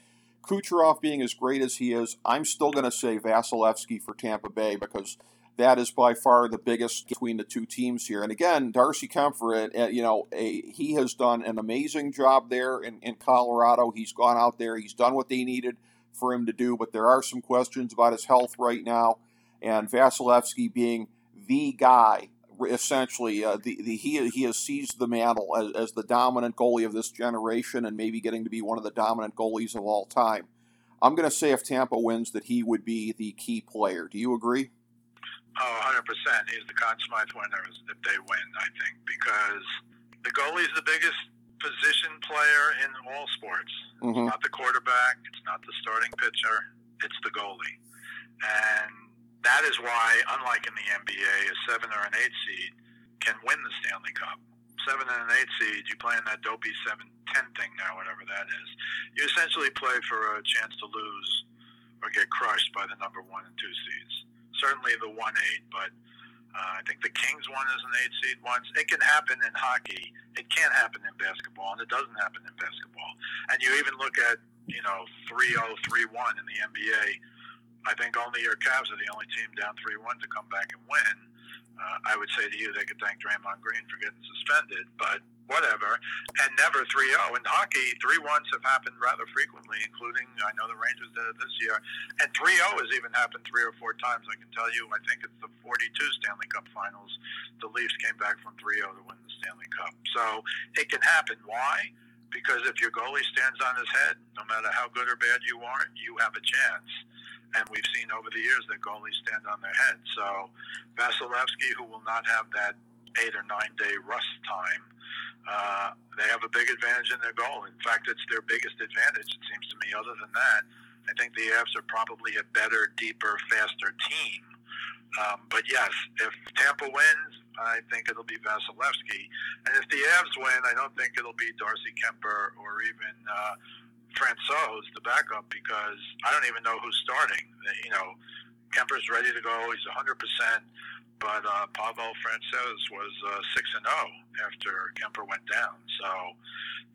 Kucherov being as great as he is, I'm still going to say Vasilevskiy for Tampa Bay because that is by far the biggest between the two teams here. And again, Darcy Kuemper, uh, you know, a, he has done an amazing job there in, in Colorado. He's gone out there, he's done what they needed for him to do, but there are some questions about his health right now. And Vasilevskiy being the guy, essentially, uh, the, the, he, he has seized the mantle as, as the dominant goalie of this generation and maybe getting to be one of the dominant goalies of all time. I'm going to say if Tampa wins that he would be the key player. Do you agree? Oh, 100%. He's the Conn Smythe winner if they win, I think, because the goalie is the biggest position player in all sports. Mm-hmm. It's not the quarterback, it's not the starting pitcher, it's the goalie. And that is why, unlike in the NBA, a seven or an eight seed can win the Stanley Cup. Seven and an eight seed, you play in that dopey seven ten thing now, whatever that is. You essentially play for a chance to lose or get crushed by the number one and two seeds certainly the one eight, but uh, I think the Kings won as an eight seed once. It can happen in hockey. It can't happen in basketball, and it doesn't happen in basketball. And you even look at you know 3-0, 3-1 in the NBA. I think only your Cavs are the only team down 3-1 to come back and win. Uh, I would say to you, they could thank Draymond Green for getting suspended, but whatever, and never 3-0. In hockey, 3-1s have happened rather frequently, including, I know the Rangers did it this year, and 3-0 has even happened three or four times. I can tell you, I think it's the 42 Stanley Cup Finals. The Leafs came back from 3-0 to win the Stanley Cup. So it can happen. Why? Because if your goalie stands on his head, no matter how good or bad you are, you have a chance and we've seen over the years that goalies stand on their head. So Vasilevskiy, who will not have that eight or nine day rust time, uh, they have a big advantage in their goal. In fact, it's their biggest advantage, it seems to me. Other than that, I think the Avs are probably a better, deeper, faster team. Um, but yes, if Tampa wins, I think it'll be Vasilevskiy. And if the Avs win, I don't think it'll be Darcy Kuemper or even uh, Francouz, the backup, because I don't even know who's starting. You know, Kuemper's ready to go. He's 100% but uh, Pavel Francouz was uh, six and zero oh after Kuemper went down. So,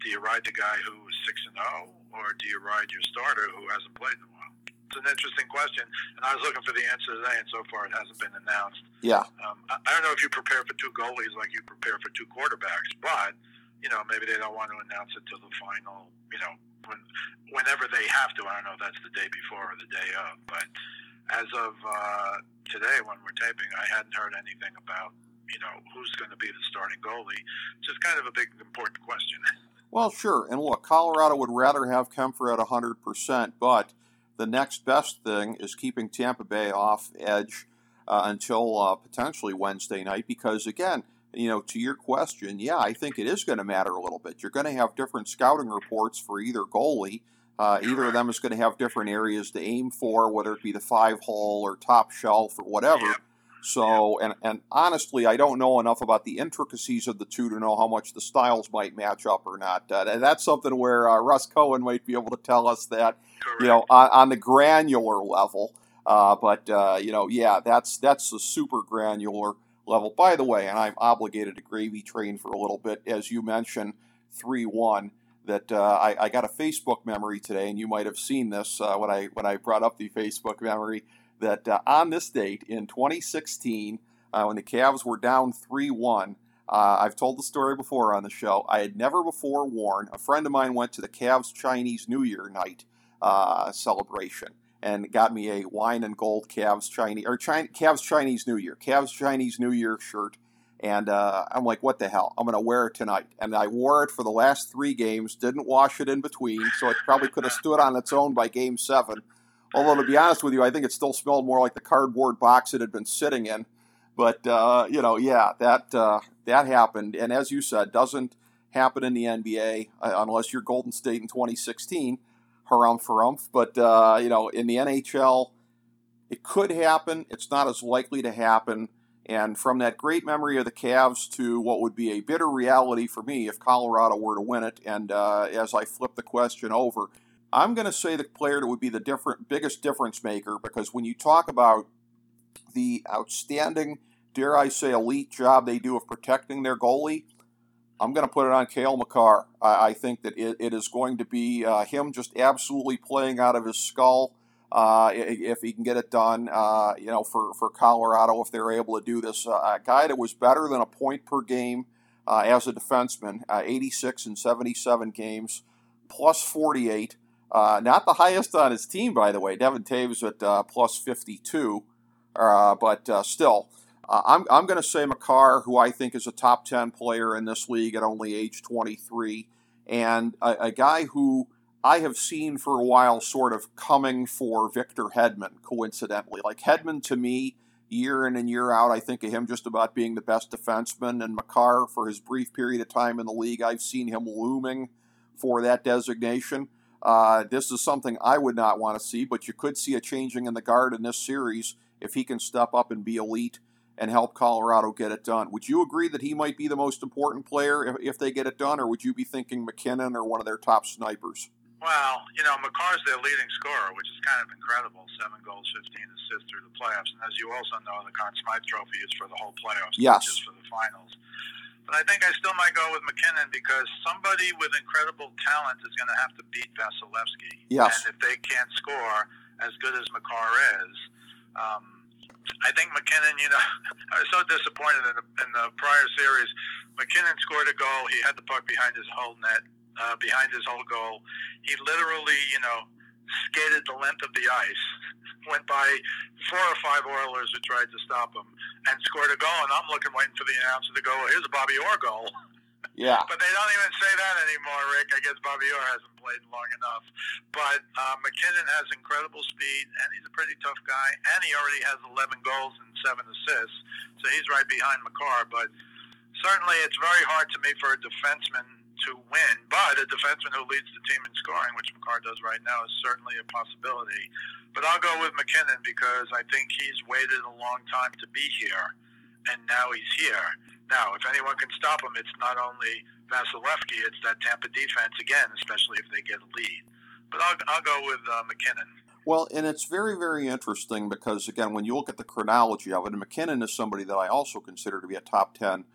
do you ride the guy who is six and zero, oh, or do you ride your starter who hasn't played in a while? It's an interesting question, and I was looking for the answer today, and so far it hasn't been announced. Yeah. Um, I, I don't know if you prepare for two goalies like you prepare for two quarterbacks, but you know maybe they don't want to announce it till the final. You know, when whenever they have to. I don't know if that's the day before or the day of, but as of uh, today, when we're taping, I hadn't heard anything about you know who's going to be the starting goalie. Just kind of a big important question. Well, sure. And look, Colorado would rather have Kuemper at 100%, but the next best thing is keeping Tampa Bay off edge uh, until uh, potentially Wednesday night because, again, you know, to your question, yeah, I think it is going to matter a little bit. You're going to have different scouting reports for either goalie. Uh, either of them is going to have different areas to aim for, whether it be the five hole or top shelf or whatever. So, and, and honestly, I don't know enough about the intricacies of the two to know how much the styles might match up or not. Uh, and that's something where uh, Russ Cohen might be able to tell us that, Correct. you know, on, on, the granular level. Uh, but uh, you know, yeah, that's that's the super granular level. By the way, and I'm obligated to gravy train for a little bit, as you mentioned, three one that uh, I, I, got a Facebook memory today, and you might have seen this uh, when I when I brought up the Facebook memory that uh, on this date in 2016, uh, when the Cavs were down three one. Uh, I've told the story before on the show. I had never before worn. A friend of mine went to the Cavs Chinese New Year night uh, celebration and got me a wine and gold Cavs Chinese or China, Cavs Chinese New Year, Cavs Chinese New Year shirt and uh, I'm like, what the hell? I'm going to wear it tonight. And I wore it for the last three games, didn't wash it in between, so it probably could have stood on its own by game seven. Although to be honest with you, I think it still smelled more like the cardboard box it had been sitting in. But uh, you know, yeah, that uh, that happened, and as you said, doesn't happen in the NBA uh, unless you're Golden State in 2016. Harumph, harumph. But uh, you know, in the NHL, it could happen. It's not as likely to happen. And from that great memory of the Cavs to what would be a bitter reality for me if Colorado were to win it, and uh, as I flip the question over, I'm going to say the player that would be the different, biggest difference maker because when you talk about the outstanding, dare I say, elite job they do of protecting their goalie, I'm going to put it on Cale Makar. I, I think that it, it is going to be uh, him just absolutely playing out of his skull uh, if he can get it done, uh, you know, for, for Colorado, if they're able to do this. Uh, a guy that was better than a point per game uh, as a defenseman, uh, 86 and 77 games, plus 48. not the highest on his team, by the way. Devon Toews at plus 52, but still. I'm, I'm going to say Makar, who I think is a top 10 player in this league at only age 23, and a, a guy who I have seen for a while sort of coming for Victor Hedman, coincidentally. Like Hedman to me, year in and year out, I think of him just about being the best defenseman. And Makar, for his brief period of time in the league, I've seen him looming for that designation. Uh, this is something I would not want to see, but you could see a changing in the guard in this series if he can step up and be elite and help Colorado get it done. Would you agree that he might be the most important player if, if they get it done, or would you be thinking MacKinnon or one of their top snipers? Well, you know, Makar's their leading scorer, which is kind of incredible. Seven goals, 15 assists through the playoffs. And as you also know, the Conn Smythe Trophy is for the whole playoffs, yes. not just for the finals. But I think I still might go with MacKinnon because somebody with incredible talent is going to have to beat Vasilevskiy. Yes. And if they can't score as good as Makar is, um, I think MacKinnon, you know, I was so disappointed in the, in the prior series. MacKinnon scored a goal. He had the puck behind his whole net uh, behind his whole goal. He literally, you know, skated the length of the ice, went by four or five Oilers who tried to stop him, and scored a goal. And I'm looking, waiting for the announcer to go, well, here's a Bobby Orr goal. Yeah. But they don't even say that anymore, Rick. I guess Bobby Orr hasn't played long enough. But uh, MacKinnon has incredible speed, and he's a pretty tough guy. And he already has 11 goals and seven assists, so he's right behind Makar. But certainly, it's very hard to me for a defenseman to win, but a defenseman who leads the team in scoring, which Makar does right now, is certainly a possibility. But I'll go with MacKinnon because I think he's waited a long time to be here, and now he's here. Now, if anyone can stop him, it's not only Vasilevskiy, it's that Tampa defense again, especially if they get a lead. But I'll, I'll go with uh, MacKinnon. Well, and it's very, very interesting because, again, when you look at the chronology of it, and MacKinnon is somebody that I also consider to be a top 10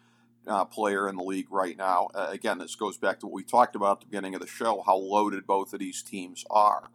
uh, player in the league right now. Uh, again, this goes back to what we talked about at the beginning of the show, how loaded both of these teams are.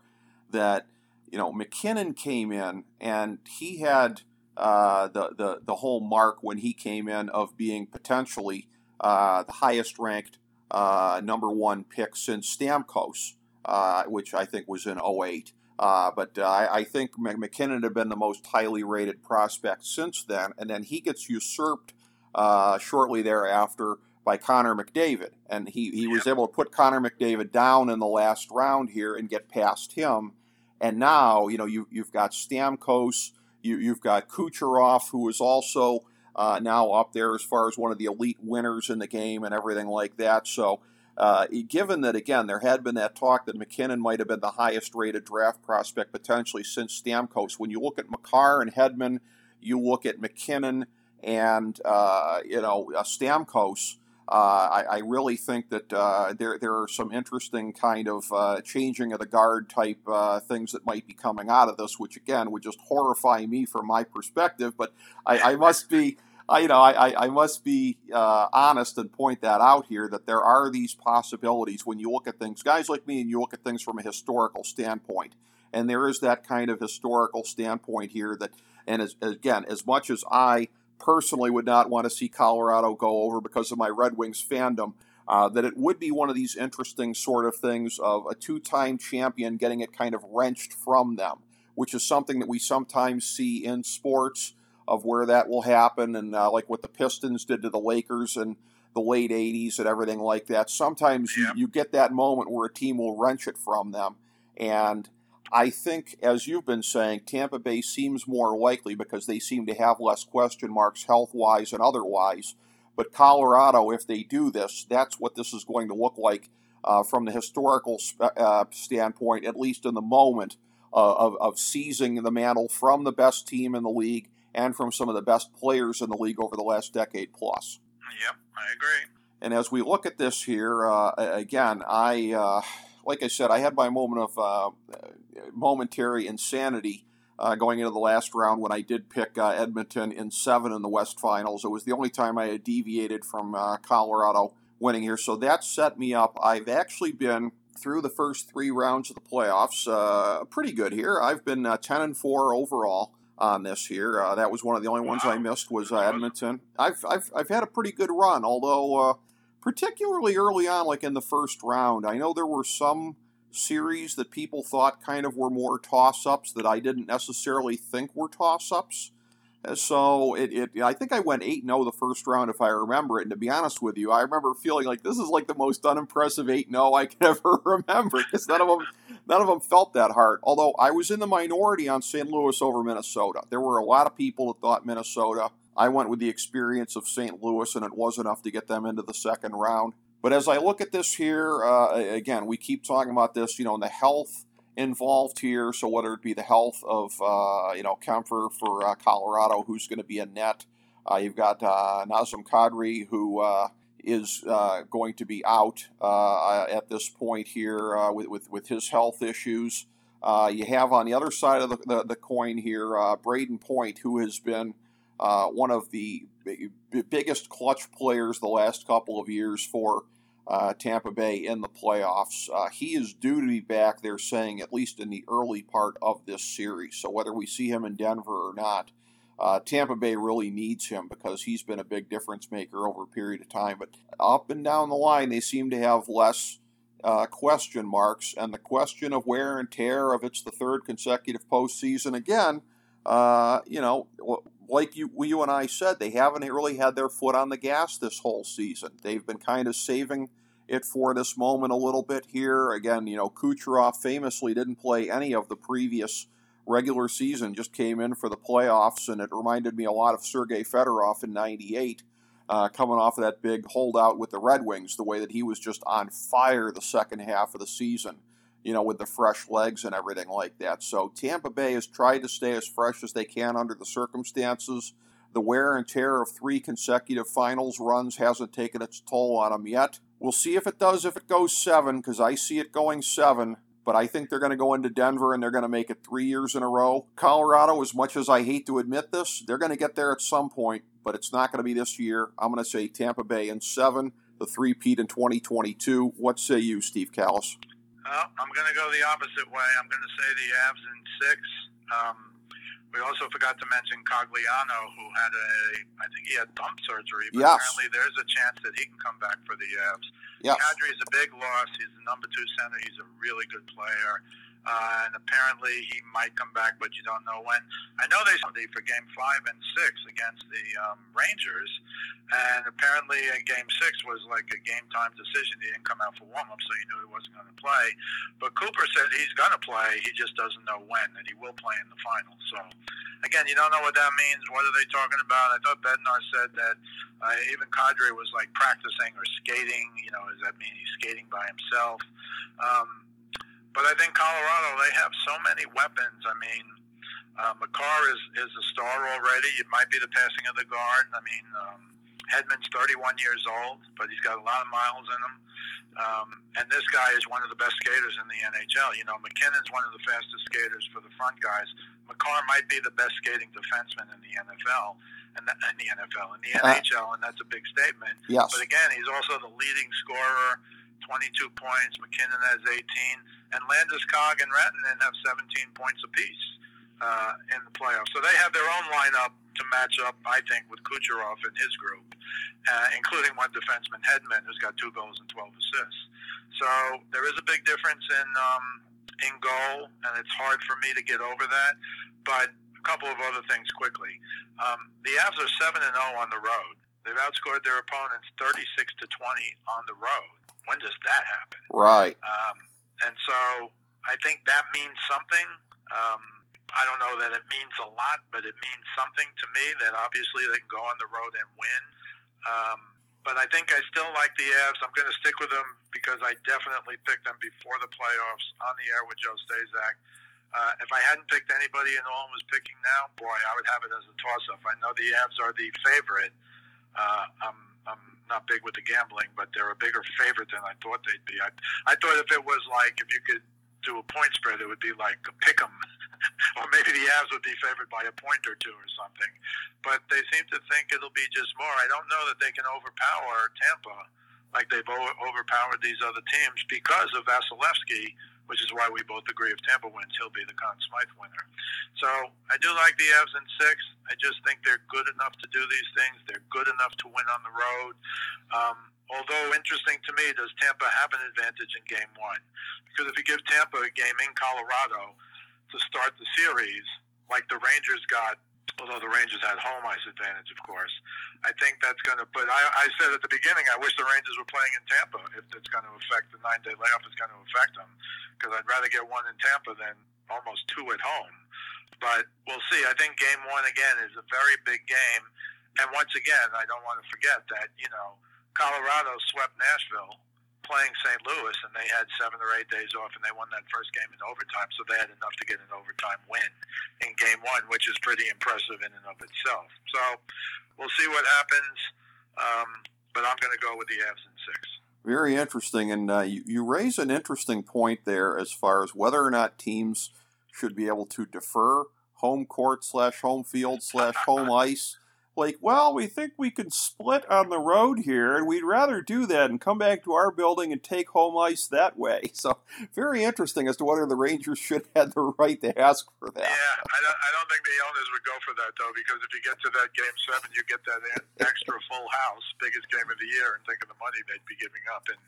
That, you know, MacKinnon came in and he had uh, the, the, the whole mark when he came in of being potentially uh, the highest ranked uh, number one pick since Stamkos, uh, which I think was in 08. but I, I think MacKinnon had been the most highly rated prospect since then, and then he gets usurped uh, shortly thereafter by Connor McDavid. And he, he was able to put Connor McDavid down in the last round here and get past him. And now, you know, you, you've got Stamkos, you, you've got Kucherov, who is also uh, now up there as far as one of the elite winners in the game and everything like that. So, uh, given that, again, there had been that talk that MacKinnon might have been the highest rated draft prospect potentially since Stamkos, when you look at Makar and Hedman, you look at MacKinnon and uh, you know uh, Stamkos. Uh, I, I, really think that uh, there there are some interesting kind of uh, changing of the guard type uh, things that might be coming out of this, which again would just horrify me from my perspective. But I, I must be. I, you know, I, I must be honest and point that out here that there are these possibilities when you look at things, guys like me, and you look at things from a historical standpoint. And there is that kind of historical standpoint here that, and as, again, as much as I personally would not want to see Colorado go over because of my Red Wings fandom. Uh, that it would be one of these interesting sort of things of a two time champion getting it kind of wrenched from them, which is something that we sometimes see in sports of where that will happen, and uh, like what the Pistons did to the Lakers in the late 80s and everything like that. Sometimes you, you get that moment where a team will wrench it from them. And I think, as you've been saying, Tampa Bay seems more likely because they seem to have less question marks health wise and otherwise. But Colorado, if they do this, that's what this is going to look like uh, from the historical uh, standpoint, at least in the moment uh, of, of seizing the mantle from the best team in the league and from some of the best players in the league over the last decade plus. Yep, I agree. And as we look at this here, uh, again, I, uh, like I said, I had my moment of uh, momentary insanity uh, going into the last round when I did pick uh, Edmonton in seven in the West Finals. It was the only time I had deviated from uh, Colorado winning here, so that set me up. I've actually been through the first three rounds of the playoffs, uh, pretty good here. I've been uh, ten and four overall on this here. Uh, that was one of the only ones I missed was Edmonton. I've, I've I've had a pretty good run, although particularly early on, like in the first round. I know there were some series that people thought kind of were more toss ups that I didn't necessarily think were toss ups. So it, it, I think I went 8 0 the first round, if I remember it. And to be honest with you, I remember feeling like this is like the most unimpressive 8 0 I can ever remember because none of them none of them felt that hard. Although I was in the minority on St. Louis over Minnesota. There were a lot of people that thought Minnesota. I went with the experience of St. Louis, and it was enough to get them into the second round. But as I look at this here, uh, again, we keep talking about this, you know, and the health involved here. So whether it be the health of, uh, you know, Kuemper for uh, Colorado, who's going to be a net. Uh, you've got uh, Nazem Kadri, who uh, is going to be out at this point here with, with, with, his health issues. you have on the other side of the, the, the coin here Brayden Point, who has been one of the biggest clutch players the last couple of years for uh, Tampa Bay in the playoffs. Uh, he is due to be back, they're saying, at least in the early part of this series. So whether we see him in Denver or not, uh, Tampa Bay really needs him because he's been a big difference maker over a period of time. But up and down the line, they seem to have less uh, question marks. And the question of wear and tear, if it's the third consecutive postseason again, uh, you know, like you, you and I said, they haven't really had their foot on the gas this whole season. They've been kind of saving it for this moment a little bit here. Again, you know, Kucherov famously didn't play any of the previous regular season, just came in for the playoffs, and it reminded me a lot of Sergei Fedorov in '98. Uh, coming off of that big holdout with the Red Wings, the way that he was just on fire the second half of the season you know, with the fresh legs and everything like that. So Tampa Bay has tried to stay as fresh as they can under the circumstances. The wear and tear of three consecutive finals runs hasn't taken its toll on them yet. We'll see if it does if it goes seven, because I see it going seven. But I think they're going to go into Denver and they're going to make it three years in a row. Colorado, as much as I hate to admit this, they're going to get there at some point, but it's not going to be this year. I'm going to say Tampa Bay in seven, the three-peat in 2022. What say you, Steve Kallas? Well, I'm going to go the opposite way. I'm going to say the Avs in six. Um, we also forgot to mention Cogliano, who had a, I think he had thumb surgery, but yes. apparently there's a chance that he can come back for the Avs. Yes. Kadri is a big loss. He's the number two center. He's a really good player. Uh, and apparently he might come back, but you don't know when. I know they Sunday for Game Five and Six against the um, Rangers, and apparently uh, Game Six was like a game time decision. He didn't come out for warm up, so he knew he wasn't going to play. But Cooper said he's going to play. He just doesn't know when, and he will play in the final. So again, you don't know what that means. What are they talking about? I thought Bednar said that uh, even Kadri was like practicing or skating. You know, does that mean he's skating by himself? Um, but I think Colorado, they have so many weapons. I mean, uh, Makar is, is a star already. It might be the passing of the guard. I mean, um, Hedman's 31 years old, but he's got a lot of miles in him. Um, and this guy is one of the best skaters in the NHL. You know, MacKinnon's one of the fastest skaters for the front guys. Makar might be the best skating defenseman in the NFL, and the, in the NFL, in the uh, NHL, and that's a big statement. Yes. But again, he's also the leading scorer 22 points. MacKinnon has 18. And Landeskog and Rantanen have 17 points apiece uh, in the playoffs. So they have their own lineup to match up, I think, with Kucherov and his group, uh, including one defenseman, Hedman, who's got two goals and 12 assists. So there is a big difference in um, in goal, and it's hard for me to get over that. But a couple of other things quickly. Um, the Avs are 7 and 0 on the road. They've outscored their opponents 36 to 20 on the road when does that happen? Right. Um, and so I think that means something. Um, I don't know that it means a lot, but it means something to me that obviously they can go on the road and win. Um, but I think I still like the Avs. I'm going to stick with them because I definitely picked them before the playoffs on the air with Joe Stazak. Uh, if I hadn't picked anybody and all was picking now, boy, I would have it as a toss-up. I know the Avs are the favorite. Uh, I'm, I'm not big with the gambling, but they're a bigger favorite than I thought they'd be. I, I thought if it was like if you could do a point spread, it would be like a pick 'em or maybe the Avs would be favored by a point or two or something. But they seem to think it'll be just more. I don't know that they can overpower Tampa like they've overpowered these other teams because of Vasilevskiy, which is why we both agree if Tampa wins, he'll be the Conn Smythe winner. So I do like the Avs in six. I just think they're good enough to do these things. They're good enough to win on the road. Um, although interesting to me, does Tampa have an advantage in game one? Because if you give Tampa a game in Colorado, to start the series, like the Rangers got, although the Rangers had home ice advantage, of course. I think that's going to put. I, I said at the beginning, I wish the Rangers were playing in Tampa if it's going to affect the nine day layoff. Is going to affect them because I'd rather get one in Tampa than almost two at home. But we'll see. I think game one again is a very big game, and once again, I don't want to forget that you know Colorado swept Nashville playing St. Louis, and they had seven or eight days off, and they won that first game in overtime. So they had enough to get an overtime win in Game One, which is pretty impressive in and of itself. So we'll see what happens, um, but I'm going to go with the Avs in six. Very interesting, and uh, you, you raise an interesting point there as far as whether or not teams should be able to defer home court slash home field slash home ice like, well, we think we can split on the road here, and we'd rather do that and come back to our building and take home ice that way. So, very interesting as to whether the Rangers should have the right to ask for that. Yeah, I don't, I don't think the owners would go for that, though, because if you get to that game seven, you get that extra full house, biggest game of the year, and think of the money they'd be giving up. And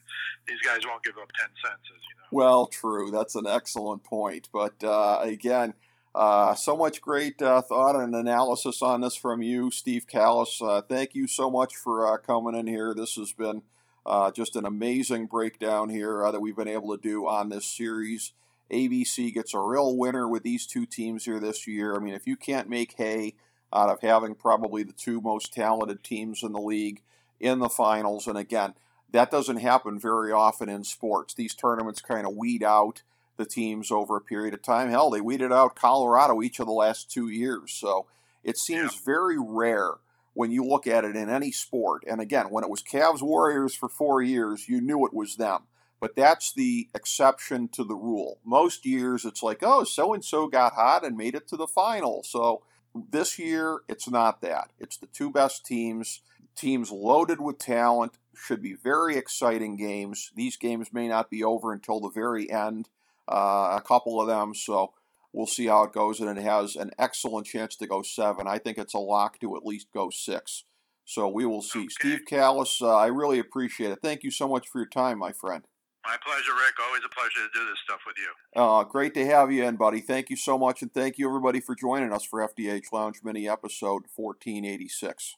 these guys won't give up 10 cents, as you know. Well, true. That's an excellent point. But uh, again, uh, so much great uh, thought and analysis on this from you, Steve Kallas. Uh, thank you so much for uh, coming in here. This has been uh, just an amazing breakdown here uh, that we've been able to do on this series. ABC gets a real winner with these two teams here this year. I mean, if you can't make hay out of having probably the two most talented teams in the league in the finals, and again, that doesn't happen very often in sports. These tournaments kind of weed out the teams over a period of time. Hell, they weeded out Colorado each of the last two years. So it seems yeah. very rare when you look at it in any sport. And again, when it was Cavs Warriors for four years, you knew it was them. But that's the exception to the rule. Most years it's like, oh, so and so got hot and made it to the final. So this year it's not that. It's the two best teams, teams loaded with talent, should be very exciting games. These games may not be over until the very end a couple of them. So we'll see how it goes. And it has an excellent chance to go seven. I think it's a lock to at least go six. So we will see. Okay. Steve Kallas, uh, I really appreciate it. Thank you so much for your time, my friend. My pleasure, Rick. Always a pleasure to do this stuff with you. Uh, great to have you in, buddy. Thank you so much, and thank you everybody for joining us for FDH Lounge Mini episode 1486.